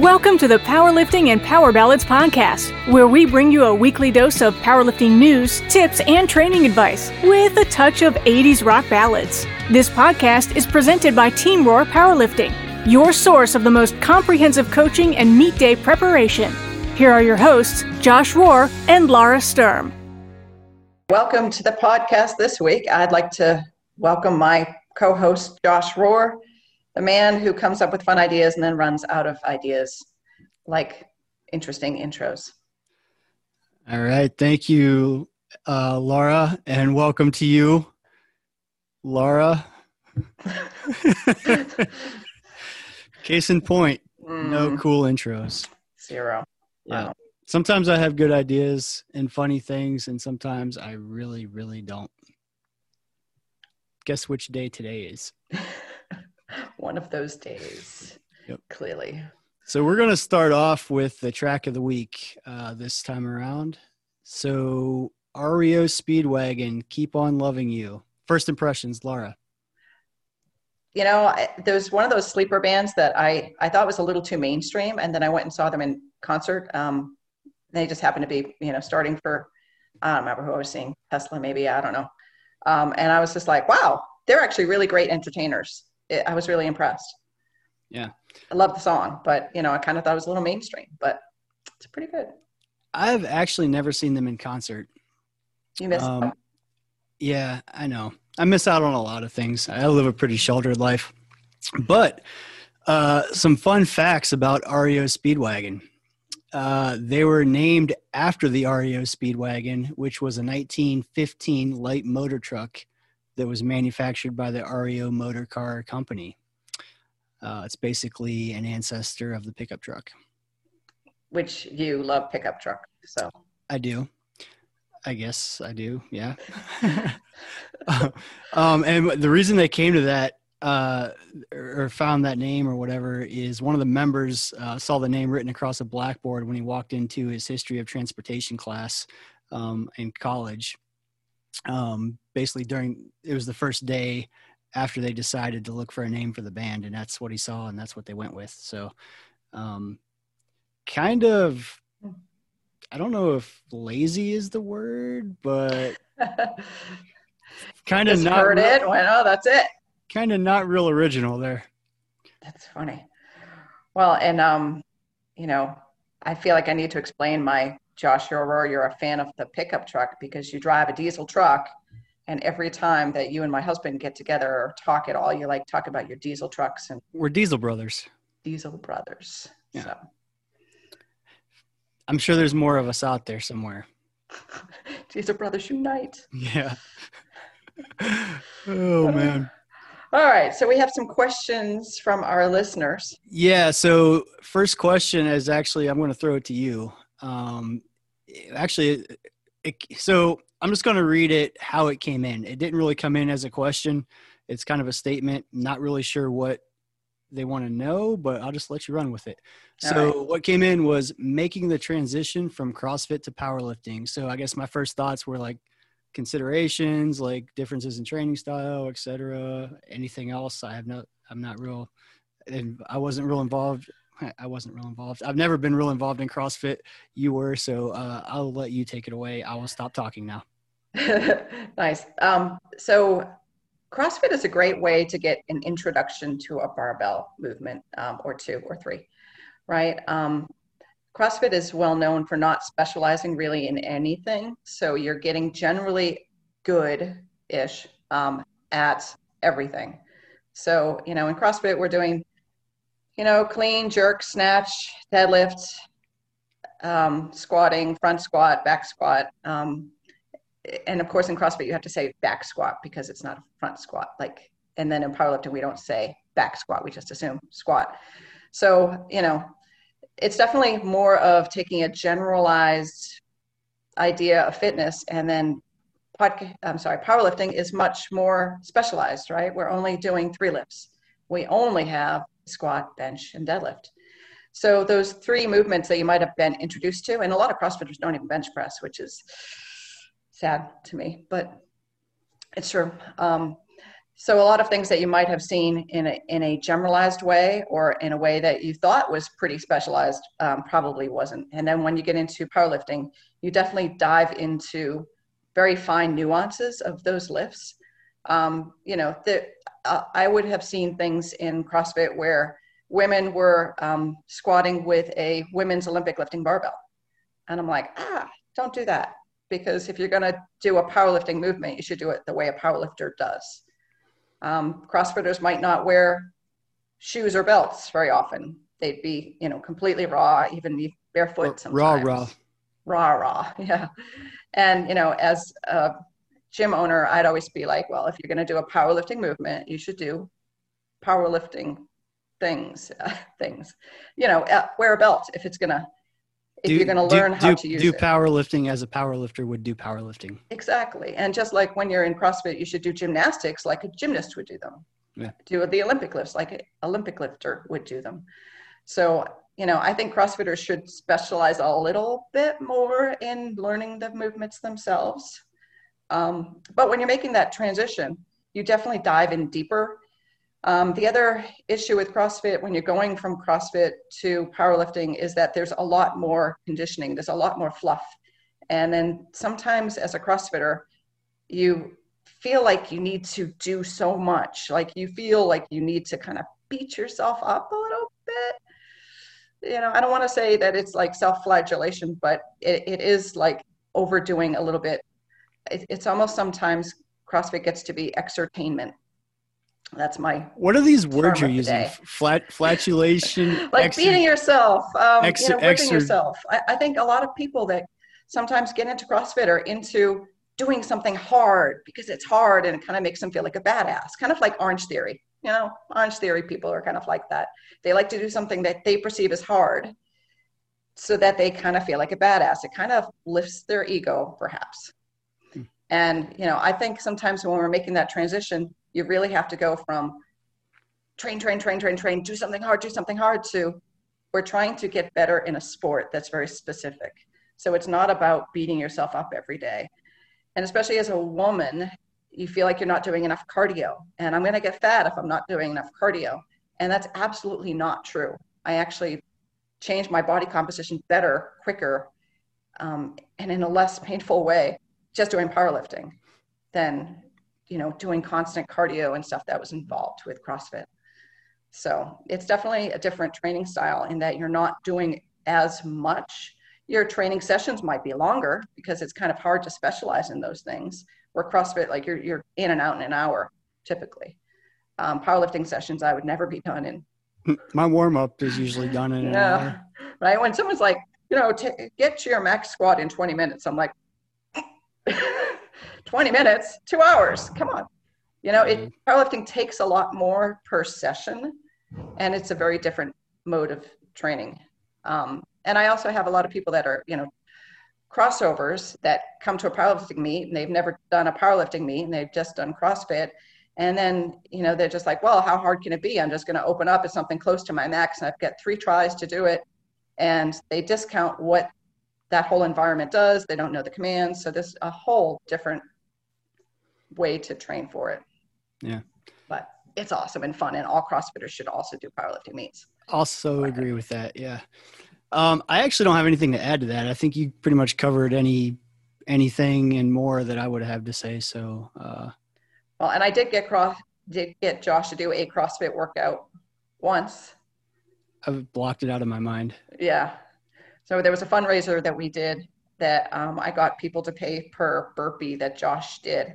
Welcome to the Powerlifting and Power Ballads podcast, where we bring you a weekly dose of powerlifting news, tips, and training advice with a touch of 80s rock ballads. This podcast is presented by Team Roar Powerlifting, your source of the most comprehensive coaching and meet day preparation. Here are your hosts, Josh Rohr and Laura Sturm. Welcome to the podcast this week. I'd like to welcome my co host, Josh Rohr the man who comes up with fun ideas and then runs out of ideas like interesting intros. All right. Thank you, uh, Laura, and welcome to you, Laura. Case in point, mm. no cool intros. Zero. Yeah. Sometimes I have good ideas and funny things, and sometimes I really, really don't. Guess which day today is? one of those days. Yep. Clearly. So we're going to start off with the track of the week uh, this time around. So REO Speedwagon, keep on loving you. First impressions, Laura. You know, there's one of those sleeper bands that I I thought was a little too mainstream, and then I went and saw them in concert. Um, they just happened to be, you know, starting for I don't remember who I was seeing, Tesla maybe, I don't know. Um, and I was just like, wow, they're actually really great entertainers it, I was really impressed. Yeah. I love the song, but you know, I kind of thought it was a little mainstream, but it's pretty good. I've actually never seen them in concert. You missed um, Yeah, I know. I miss out on a lot of things. I live a pretty sheltered life. But uh, some fun facts about REO Speedwagon. Uh, they were named after the REO Speedwagon, which was a 1915 light motor truck that was manufactured by the REO Motor Car Company. Uh, it's basically an ancestor of the pickup truck. Which you love pickup truck, so I do. I guess I do. Yeah. um, and the reason they came to that uh, or found that name or whatever is one of the members uh, saw the name written across a blackboard when he walked into his history of transportation class um, in college um, basically during it was the first day after they decided to look for a name for the band and that's what he saw and that's what they went with. So um, kind of i don't know if lazy is the word but kind of not heard it went oh that's it. Kind of not real original there. That's funny. Well and um you know i feel like i need to explain my Josh Rohr, you're a fan of the pickup truck because you drive a diesel truck. And every time that you and my husband get together or talk at all, you like talk about your diesel trucks and we're diesel brothers. Diesel brothers. Yeah. So. I'm sure there's more of us out there somewhere. diesel brothers unite. Yeah. oh man. All right, so we have some questions from our listeners. Yeah, so first question is actually I'm going to throw it to you. Um, actually, it, so I'm just going to read it how it came in. It didn't really come in as a question. It's kind of a statement. Not really sure what they want to know, but I'll just let you run with it. All so right. what came in was making the transition from CrossFit to powerlifting. So I guess my first thoughts were like considerations, like differences in training style, etc. Anything else? I have no. I'm not real, and I wasn't real involved I wasn't real involved. I've never been real involved in CrossFit. You were, so uh, I'll let you take it away. I will stop talking now. nice. Um, so, CrossFit is a great way to get an introduction to a barbell movement, um, or two or three, right? Um, CrossFit is well known for not specializing really in anything. So, you're getting generally good ish um, at everything. So, you know, in CrossFit, we're doing you know, clean, jerk, snatch, deadlift, um, squatting, front squat, back squat. Um, and of course, in CrossFit, you have to say back squat because it's not a front squat. Like, and then in powerlifting, we don't say back squat; we just assume squat. So, you know, it's definitely more of taking a generalized idea of fitness and then podcast, I'm sorry, powerlifting is much more specialized, right? We're only doing three lifts. We only have squat, bench, and deadlift. So those three movements that you might have been introduced to, and a lot of CrossFitters don't even bench press, which is sad to me, but it's true. Um, so a lot of things that you might have seen in a, in a generalized way or in a way that you thought was pretty specialized um, probably wasn't. And then when you get into powerlifting, you definitely dive into very fine nuances of those lifts. Um, you know, the, uh, I would have seen things in CrossFit where women were um, squatting with a women's Olympic lifting barbell. And I'm like, ah, don't do that. Because if you're going to do a powerlifting movement, you should do it the way a powerlifter does. Um, CrossFitters might not wear shoes or belts very often. They'd be, you know, completely raw, even barefoot sometimes. Raw, raw. Raw, raw, yeah. And, you know, as a gym owner, I'd always be like, well, if you're going to do a powerlifting movement, you should do powerlifting things, uh, things, you know, uh, wear a belt if it's going to if do, you're going to learn do, how do, to use do it. powerlifting as a powerlifter would do powerlifting. Exactly. And just like when you're in CrossFit, you should do gymnastics like a gymnast would do them. Yeah. Do the Olympic lifts like an Olympic lifter would do them. So, you know, I think CrossFitters should specialize a little bit more in learning the movements themselves. Um, but when you're making that transition, you definitely dive in deeper um, the other issue with CrossFit when you're going from CrossFit to powerlifting is that there's a lot more conditioning, there's a lot more fluff. And then sometimes as a CrossFitter, you feel like you need to do so much. Like you feel like you need to kind of beat yourself up a little bit. You know, I don't want to say that it's like self flagellation, but it, it is like overdoing a little bit. It, it's almost sometimes CrossFit gets to be exertainment. That's my what are these words you're using? flat flatulation like ex- beating yourself um, you know, whipping yourself. I, I, think a lot of people that sometimes get into crossfit are into doing something hard because it's hard and it kind of makes them feel like a badass kind of like Orangetheory you know? Orangetheory people are kind of like that. They like to do something that they perceive as hard so that they kind of feel like a badass. It kind of lifts their ego perhaps. And you know i think sometimes when we're making that transition you really have to go from train, train, train, train, train, do something hard, do something hard to we're trying to get better in a sport that's very specific. So it's not about beating yourself up every day. And especially as a woman, you feel like you're not doing enough cardio. And I'm going to get fat if I'm not doing enough cardio. And that's absolutely not true. I actually changed my body composition better, quicker, um, and in a less painful way just doing powerlifting than you know, doing constant cardio and stuff that was involved with CrossFit. So it's definitely a different training style in that you're not doing as much. Your training sessions might be longer because it's kind of hard to specialize in those things. Where CrossFit, like you're you're in and out in an hour typically. Um, powerlifting sessions, I would never be done in. My warm up is usually done in yeah, an hour. Right. When someone's like, you know, t- get to your max squat in 20 minutes, I'm like. 20 minutes, two hours. Come on. You know, it mm-hmm. powerlifting takes a lot more per session, and it's a very different mode of training. Um, and I also have a lot of people that are, you know, crossovers that come to a powerlifting meet and they've never done a powerlifting meet and they've just done CrossFit. And then, you know, they're just like, well, how hard can it be? I'm just going to open up at something close to my max and I've got three tries to do it. And they discount what that whole environment does. They don't know the commands. So there's a whole different way to train for it. Yeah. But it's awesome and fun, and all CrossFitters should also do powerlifting meets. Also agree with that. Yeah. Um, I actually don't have anything to add to that. I think you pretty much covered any anything and more that I would have to say. So. Uh, well, and I did get cross did get Josh to do a CrossFit workout once. I've blocked it out of my mind. Yeah. So there was a fundraiser that we did that um, I got people to pay per burpee that Josh did.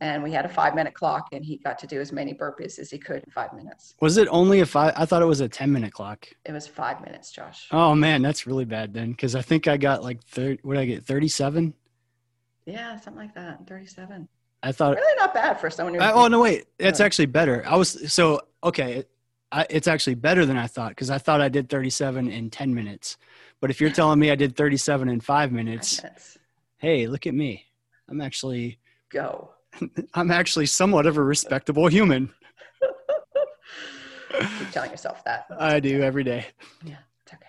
And we had a five minute clock and he got to do as many burpees as he could in five minutes. Was it only a five i thought it was a 10 minute clock. It was five minutes josh. Oh man that's really bad then. Because i think i got like 30 what did i get 37 yeah something like that 37 i thought really not bad for someone who I, oh no wait it's actually better. I was so okay I, it's actually better than i thought because i thought i did 37 in 10 minutes but if you're telling me i did 37 in five minutes, five minutes. hey look at me i'm actually go I'm actually somewhat of a respectable human. Keep telling yourself that. I do every day. Yeah, it's okay.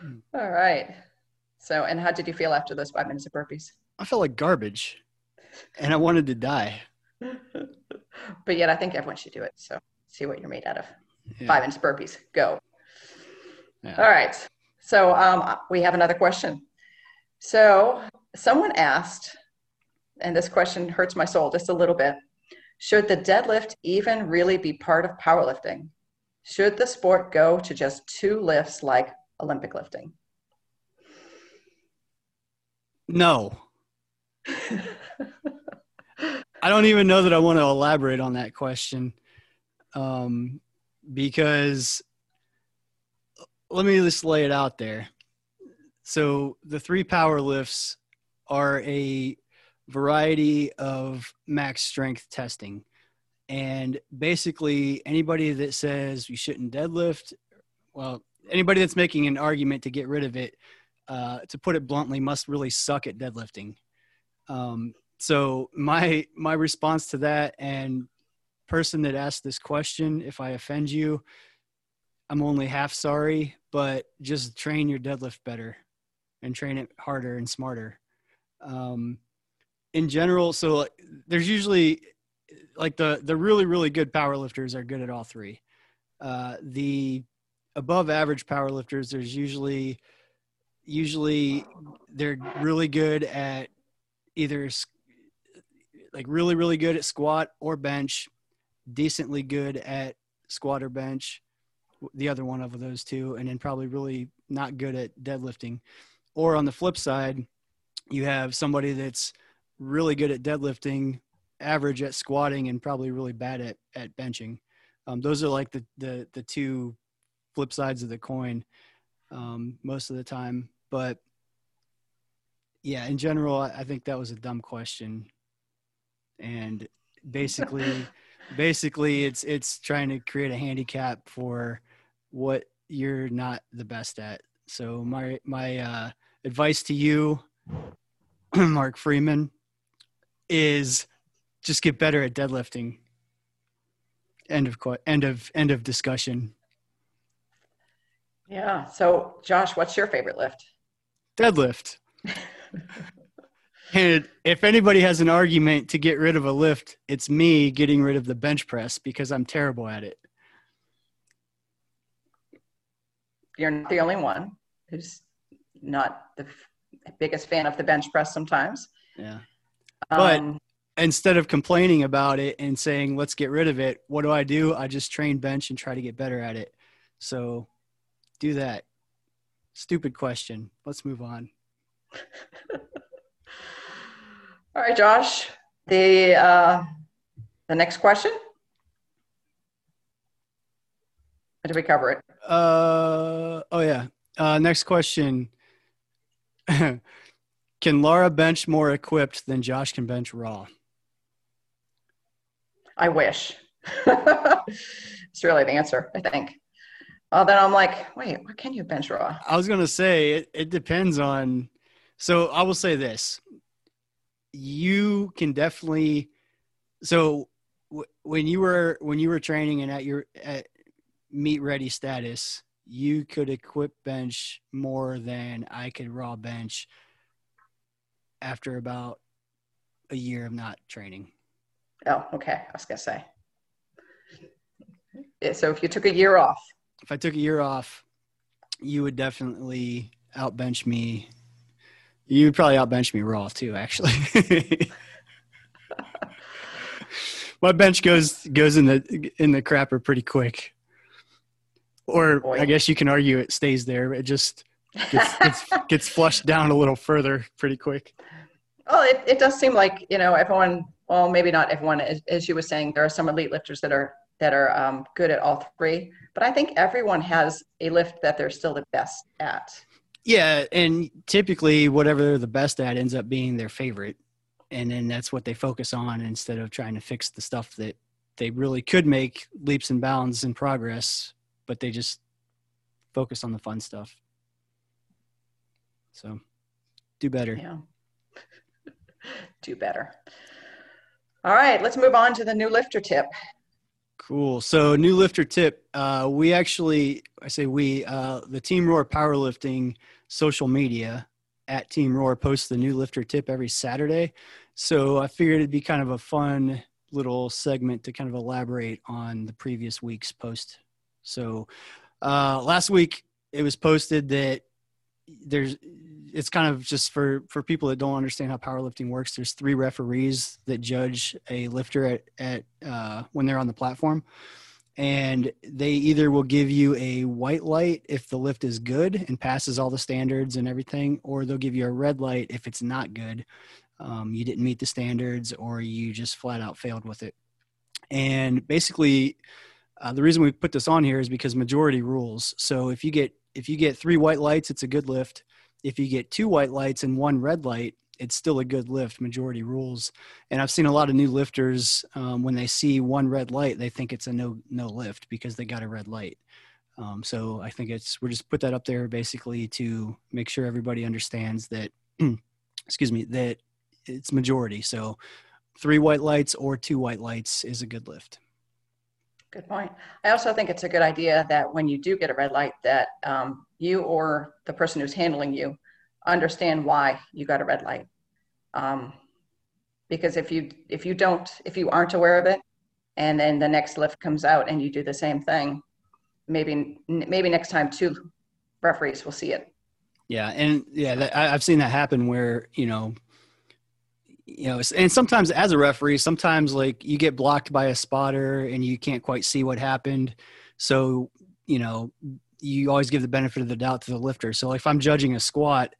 Hmm. All right. So, and how did you feel after those five minutes of burpees? I felt like garbage and I wanted to die. but yet I think everyone should do it. So see what you're made out of. Yeah. Five inch burpees, go. Yeah. All right. So um, we have another question. So someone asked, and this question hurts my soul just a little bit. Should the deadlift even really be part of powerlifting? Should the sport go to just two lifts like Olympic lifting? No. I don't even know that I want to elaborate on that question um, because let me just lay it out there. So the three power lifts are a variety of max strength testing. And basically, anybody that says you shouldn't deadlift, well, anybody that's making an argument to get rid of it, uh, to put it bluntly, must really suck at deadlifting. Um, so my my response to that, and person that asked this question, if I offend you, I'm only half sorry, but just train your deadlift better and train it harder and smarter. Um, in general, so there's usually like the the really really good power lifters are good at all three. Uh, the above average power lifters, there's usually usually they're really good at either like really really good at squat or bench, decently good at squat or bench, the other one of those two, and then probably really not good at deadlifting. Or on the flip side, you have somebody that's really good at deadlifting, average at squatting, and probably really bad at at benching. Um, those are like the the the two flip sides of the coin um, most of the time. But yeah, in general, I think that was a dumb question, and basically, basically, it's it's trying to create a handicap for what you're not the best at. So my my uh, advice to you, Mark Freeman, is just get better at deadlifting. End of end of end of discussion. Yeah. So, Josh, what's your favorite lift? Deadlift. and if anybody has an argument to get rid of a lift, it's me getting rid of the bench press because I'm terrible at it. You're not the only one who's not the biggest fan of the bench press sometimes. Yeah. But Um, instead of complaining about it and saying, let's get rid of it, what do I do? I just train bench and try to get better at it. So do that. Stupid question. Let's move on. all right, Josh. The uh, the next question. Or did we cover it? Uh, oh, yeah. Uh, next question. can Laura bench more equipped than Josh can bench raw? I wish. it's really the answer, I think. Uh, then I'm like, wait, what can you bench raw? I was gonna say it, it depends on. So I will say this: you can definitely. So w- when you were when you were training and at your at meet ready status, you could equip bench more than I could raw bench. After about a year of not training. Oh, okay. I was gonna say. Yeah, So if you took a year off, If I took a year off, you would definitely outbench me. You would probably outbench me raw too, actually. My bench goes goes in the in the crapper pretty quick. Or Boy. I guess you can argue it stays there. It just gets, gets, gets flushed down a little further pretty quick. Well, it, it does seem like you know everyone. Well, maybe not everyone. As, as you were saying, there are some elite lifters that are that are um, good at all three. But I think everyone has a lift that they're still the best at. Yeah, and typically whatever they're the best at ends up being their favorite. And then that's what they focus on instead of trying to fix the stuff that they really could make leaps and bounds in progress, but they just focus on the fun stuff. So do better. Yeah. Do better. All right, let's move on to the new lifter tip. Cool. So new lifter tip. Uh, we actually, I say we, uh, the Team Roar Powerlifting social media at Team Roar posts the new lifter tip every Saturday. So I figured it'd be kind of a fun little segment to kind of elaborate on the previous week's post. So uh, last week it was posted that there's it's kind of just for for people that don't understand how powerlifting works there's three referees that judge a lifter at at uh, when they're on the platform and they either will give you a white light if the lift is good and passes all the standards and everything or they'll give you a red light if it's not good. Um, you didn't meet the standards or you just flat out failed with it. And basically uh, the reason we put this on here is because majority rules. So if you get if you get three white lights it's a good lift. If you get two white lights and one red light it's still a good lift majority rules. And i've seen a lot of new lifters um, when they see one red light they think it's a no no lift because they got a red light. Um, so i think it's we're just put that up there basically to make sure everybody understands that excuse me that it's majority. So three white lights or two white lights is a good lift. Good point. I also think it's a good idea that when you do get a red light, that um, you or the person who's handling you understand why you got a red light. Um, because if you if you don't if you aren't aware of it, and then the next lift comes out and you do the same thing, maybe maybe next time two referees will see it. Yeah, and yeah, that, I, I've seen that happen where you know you know, and sometimes as a referee, sometimes like you get blocked by a spotter and you can't quite see what happened. So, you know, you always give the benefit of the doubt to the lifter. So if I'm judging a squat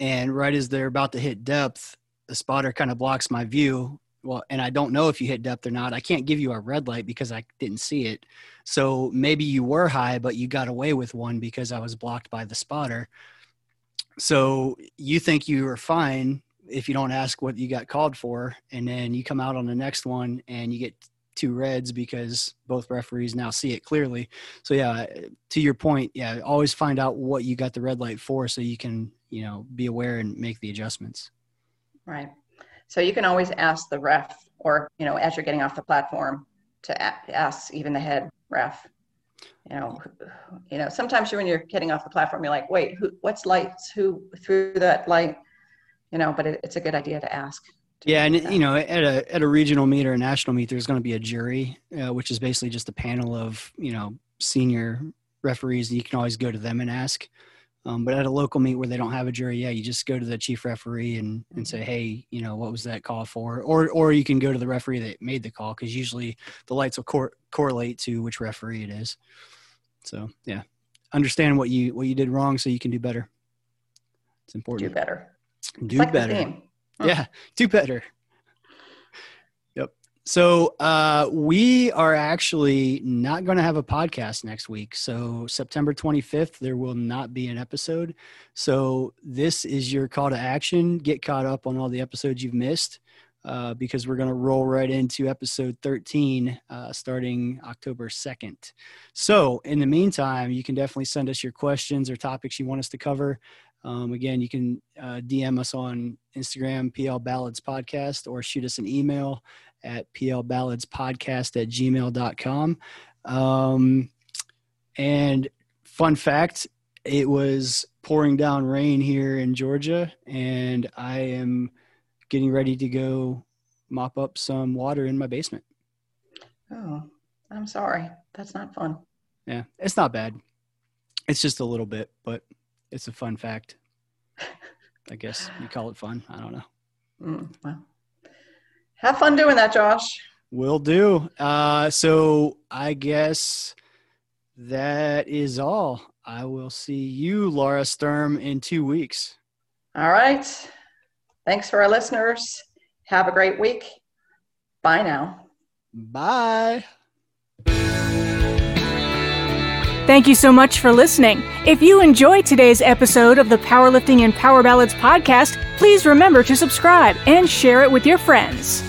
and right as they're about to hit depth, the spotter kind of blocks my view. Well, and I don't know if you hit depth or not. I can't give you a red light because I didn't see it. So maybe you were high, but you got away with one because I was blocked by the spotter. So you think you were fine if you don't ask what you got called for, and then you come out on the next one and you get two reds because both referees now see it clearly. So yeah, to your point, yeah, always find out what you got the red light for so you can, you know, be aware and make the adjustments. Right. So you can always ask the ref or, you know, as you're getting off the platform to ask even the head ref. You know, you know, sometimes when you're getting off the platform, you're like, wait, who, what's lights? Who threw that light? You know, but it, it's a good idea to ask. Yeah, and you know, at a at a regional meet or a national meet, there's going to be a jury, uh, which is basically just a panel of you know senior referees. You can always go to them and ask. Um, but at a local meet where they don't have a jury, yeah, you just go to the chief referee and, and say, hey, you know, what was that call for? Or or you can go to the referee that made the call because usually the lights will cor- correlate to which referee it is. So yeah, understand what you what you did wrong so you can do better. It's important. Do better. Do better. Yeah, do better. Yep. So uh, we are actually not going to have a podcast next week. So September 25th, there will not be an episode. So this is your call to action. Get caught up on all the episodes you've missed. Uh, because we're going to roll right into episode 13 uh, starting October 2nd. So, in the meantime, you can definitely send us your questions or topics you want us to cover. Um, again, you can uh, DM us on Instagram, PL Ballads Podcast, or shoot us an email at plballadspodcast at gmail.com. Um, and fun fact, it was pouring down rain here in Georgia, and I am getting ready to go mop up some water in my basement. Oh, I'm sorry. That's not fun. Yeah, it's not bad. It's just a little bit, but it's a fun fact. I guess you call it fun. I don't know. Mm, well, have fun doing that, Josh. Will do. Uh, so I guess that is all. I will see you, Laura Sturm, in two weeks. All right. Thanks for our listeners. Have a great week. Bye now. Bye. Thank you so much for listening. If you enjoyed today's episode of the Powerlifting and Power Ballads podcast, please remember to subscribe and share it with your friends.